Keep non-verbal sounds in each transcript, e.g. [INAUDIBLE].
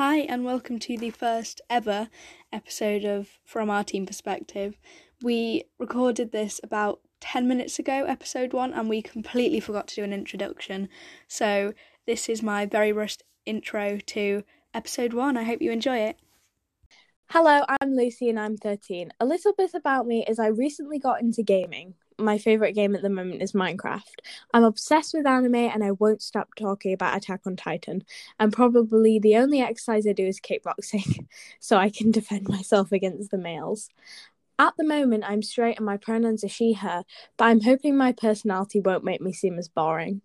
Hi, and welcome to the first ever episode of From Our Teen Perspective. We recorded this about 10 minutes ago, episode one, and we completely forgot to do an introduction. So, this is my very rushed intro to episode one. I hope you enjoy it. Hello, I'm Lucy and I'm 13. A little bit about me is I recently got into gaming. My favourite game at the moment is Minecraft. I'm obsessed with anime and I won't stop talking about Attack on Titan. And probably the only exercise I do is kickboxing, [LAUGHS] so I can defend myself against the males. At the moment, I'm straight and my pronouns are she, her, but I'm hoping my personality won't make me seem as boring.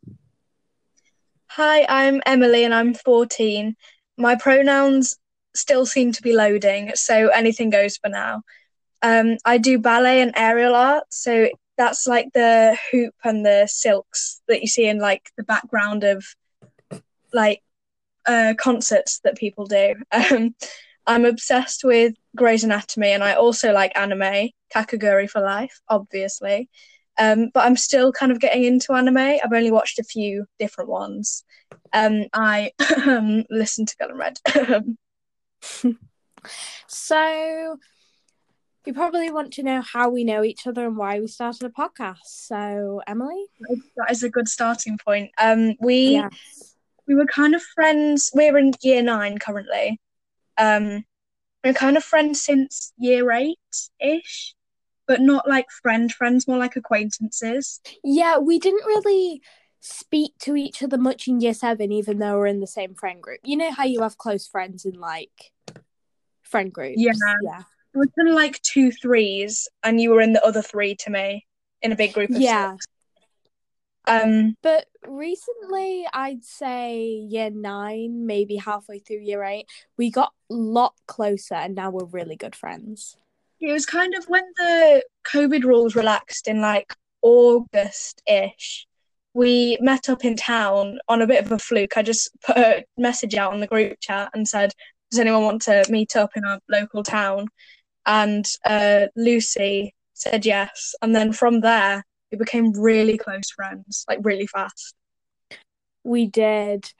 Hi, I'm Emily and I'm 14. My pronouns still seem to be loading, so anything goes for now. Um, I do ballet and aerial art, so that's like the hoop and the silks that you see in like the background of like uh, concerts that people do. [LAUGHS] Um, I'm obsessed with Grey's Anatomy, and I also like anime, Kakegurui for life, obviously. Um, but I'm still kind of getting into anime. I've only watched a few different ones. Um, I [LAUGHS] listen to Girl Red. [LAUGHS] so, you probably want to know how we know each other and why we started a podcast. So, Emily? that is a good starting point. Um, we Yes. we were kind of friends. We're in year nine currently. Um, we're kind of friends since year eight ish, but not like friend friends, more like acquaintances. Yeah, we didn't really speak to each other much in year seven, even though we're in the same friend group. You know how you have close friends in like friend groups? Yeah. Yeah. It was kind of like two threes, and you were in the other three to me in a big group of Yeah. six. Um, But recently, I'd say year nine, maybe halfway through year eight, we got a lot closer and now we're really good friends. it was kind of when the COVID rules relaxed in like August ish. We met up in town on a bit of a fluke. I just put a message out on the group chat and said, Does anyone want to meet up in our local town? And uh, Lucy said yes. And then from there, we became really close friends, like really fast. We did.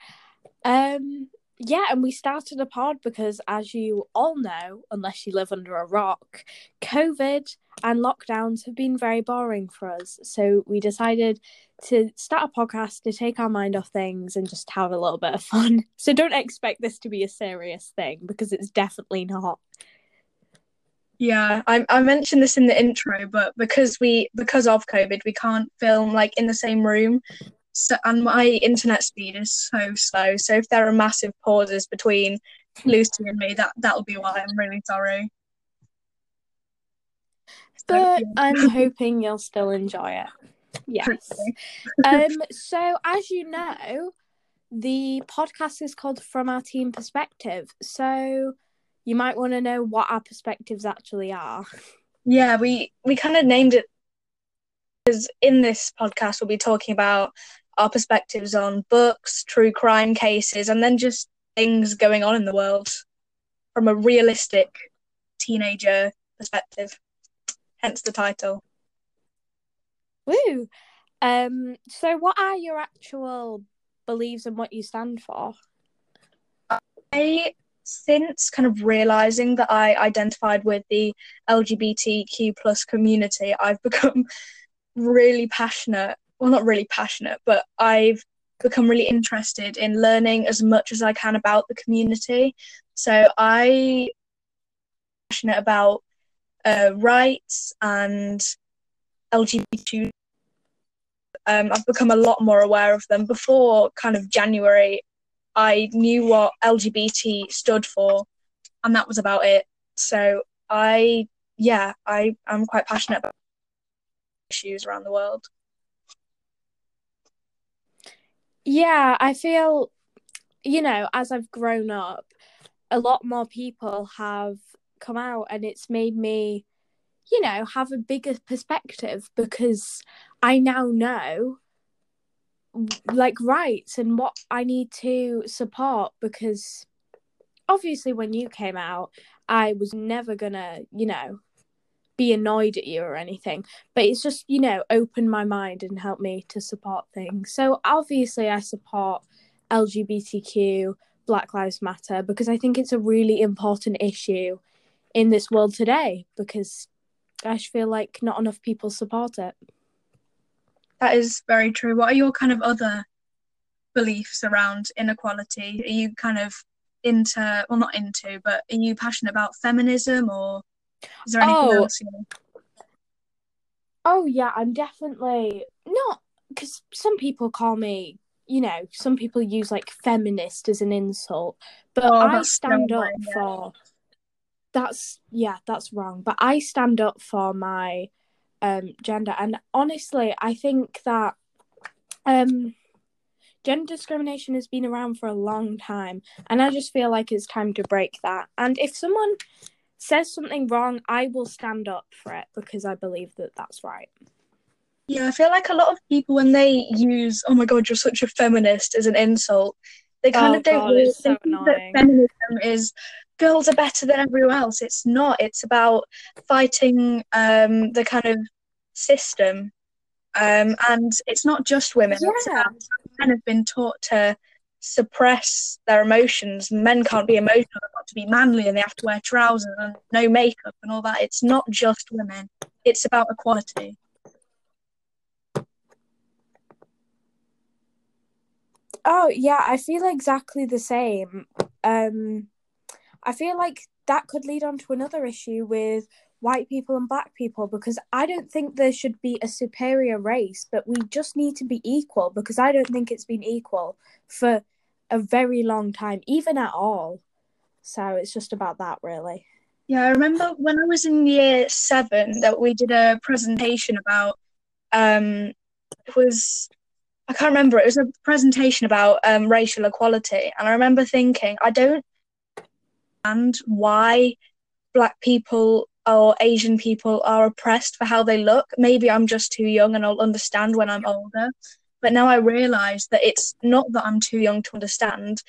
Um, yeah, and we started a pod because, as you all know, unless you live under a rock, COVID and lockdowns have been very boring for us. So we decided to start a podcast to take our mind off things and just have a little bit of fun. [LAUGHS] So don't expect this to be a serious thing because it's definitely not. Yeah, I I mentioned this in the intro, but because we because of COVID, we can't film like in the same room. So and my internet speed is so slow. So if there are massive pauses between Lucy and me, that that'll be why. I'm really sorry. So, But yeah, I'm [LAUGHS] hoping you'll still enjoy it. Yes. [LAUGHS] um so as you know the podcast is called from our teen perspective so you might want to know what our perspectives actually are Yeah, we we kind of named it because in this podcast we'll be talking about our perspectives on books, true crime cases, and then just things going on in the world from a realistic teenager perspective. Hence the title. woo um so what are your actual beliefs and what you stand for I since kind of realizing that I identified with the LGBTQ plus community, I've [LAUGHS] become really passionate. Well, not really passionate, but I've become really interested in learning as much as I can about the community. So I passionate about uh, rights and LGBTQ. Um, I've become a lot more aware of them. Before kind of January, I knew what LGBT stood for, and that was about it. So I, yeah, I am quite passionate about issues around the world. yeah i feel you know as i've grown up a lot more people have come out and it's made me you know have a bigger perspective because i now know like rights and what I need to support because obviously when you came out I was never gonna, you know, be annoyed at you or anything. But it's just, you know, opened my mind and helped me to support things. So obviously I support LGBTQ Black Lives Matter because I think it's a really important issue in this world today because I feel like not enough people support it. That is very true. What are your kind of other beliefs around inequality? Are you kind of into, well, not into, but are you passionate about feminism or is there anything Oh. else? You know? Oh yeah, I'm definitely not because some people call me, you know, some people use like feminist as an insult, but Oh, I stand up for that's yeah, that's wrong. But I stand up for my um gender and honestly, I think that um gender discrimination has been around for a long time and I just feel like it's time to break that. And if someone says something wrong, I will stand up for it because I believe that that's right. Yeah, I feel like a lot of people when they use "Oh my God, you're such a feminist" as an insult, they kind Oh of don't really so think that feminism is girls are better than everyone else. It's not. It's about fighting um, the kind of system, um, and it's not just women. Yeah. men have been taught to suppress their emotions. Men can't be emotional; they've got to be manly, and they have to wear trousers and no makeup and all that. It's not just women. It's about equality. Oh yeah, I feel exactly the same. Um, I feel like that could lead on to another issue with white people and black people because I don't think there should be a superior race, but we just need to be equal because I don't think it's been equal for a very long time, even at all. So it's just about that, really. Yeah, I remember when I was in year seven that we did a presentation about um it was I can't remember it was a presentation about um racial equality and I remember thinking I don't understand why black people or Asian people are oppressed for how they look. Maybe I'm just too young and I'll understand when I'm older. But now I realise that it's not that I'm too young to understand.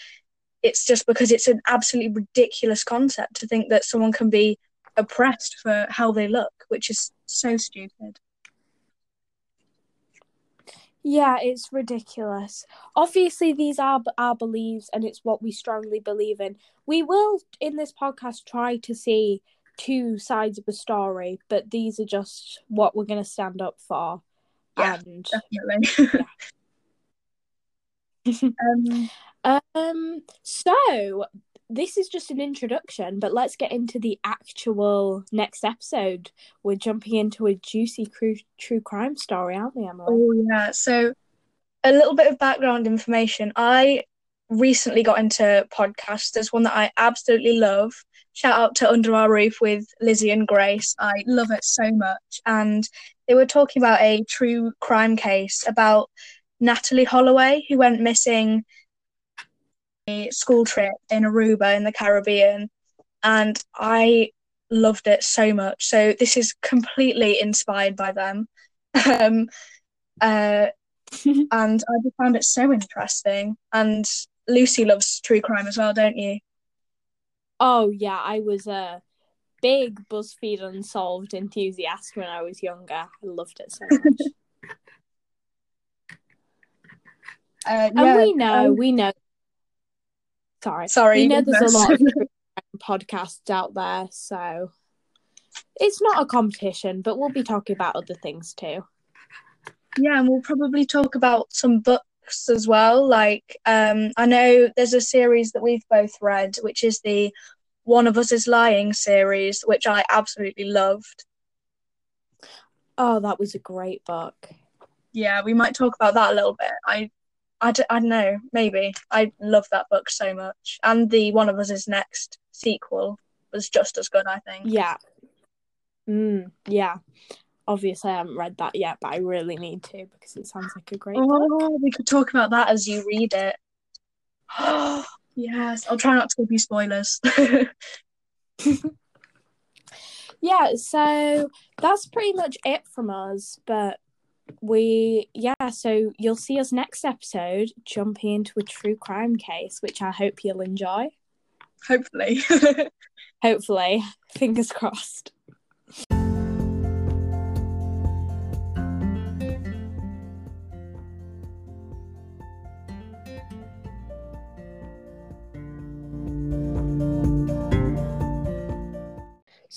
It's just because it's an absolutely ridiculous concept to think that someone can be oppressed for how they look, which is so stupid. Yeah, it's ridiculous. Obviously, these are our beliefs, and it's what we strongly believe in. We will, in this podcast, try to see two sides of the story, but these are just what we're going to stand up for. Yeah, and Definitely. [LAUGHS] um, [LAUGHS] um, so this is just an introduction, but let's get into the actual next episode. We're jumping into a juicy true, true crime story, aren't we, Emily? oh yeah. So a little bit of background information. I recently got into podcasts. There's one that I absolutely love. Shout out to Under Our Roof with Lizzie and Grace. I love it so much. And they were talking about a true crime case about Natalee Holloway, who went missing school trip in Aruba in the Caribbean. And I loved it so much. So this is completely inspired by them. [LAUGHS] Um, uh, [LAUGHS] and I just found it so interesting. And Lucy loves true crime as well, don't you? Oh yeah, I was a big BuzzFeed Unsolved enthusiast when I was younger. I loved it so much. [LAUGHS] Uh, and we know, um, we know. Sorry, sorry, you know there's a lot of first. true crime podcasts out there, so it's not a competition, but we'll be talking about other things too. Yeah, and we'll probably talk about some books as well. Like, um, I know there's a series that we've both read, which is the One of Us is Lying series, which I absolutely loved. Oh, that was a great book. Yeah, we might talk about that a little bit. I, I, d- I don't know, maybe. I love that book so much. And the One of Us is Next sequel was just as good, I think. Yeah. Mm, yeah. Obviously, I haven't read that yet, but I really need to because it sounds like a great book. Oh, we could talk about that as you read it. [GASPS] yes, I'll try not to give you spoilers. [LAUGHS] yeah so that's pretty much it from us but we yeah so you'll see us next episode jumping into a true crime case which i hope you'll enjoy. Hopefully. [LAUGHS] hopefully. Fingers crossed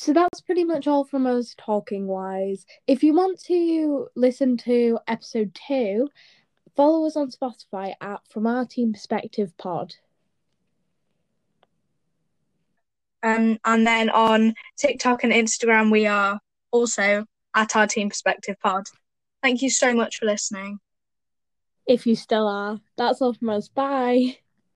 So that's pretty much all from us talking wise. If you want to listen to episode two, follow us on Spotify at From Our Teen Perspective Pod. Um, and then on TikTok and Instagram, we are also at our Teen Perspective Pod. Thank you so much for listening. If you still are, that's all from us. Bye.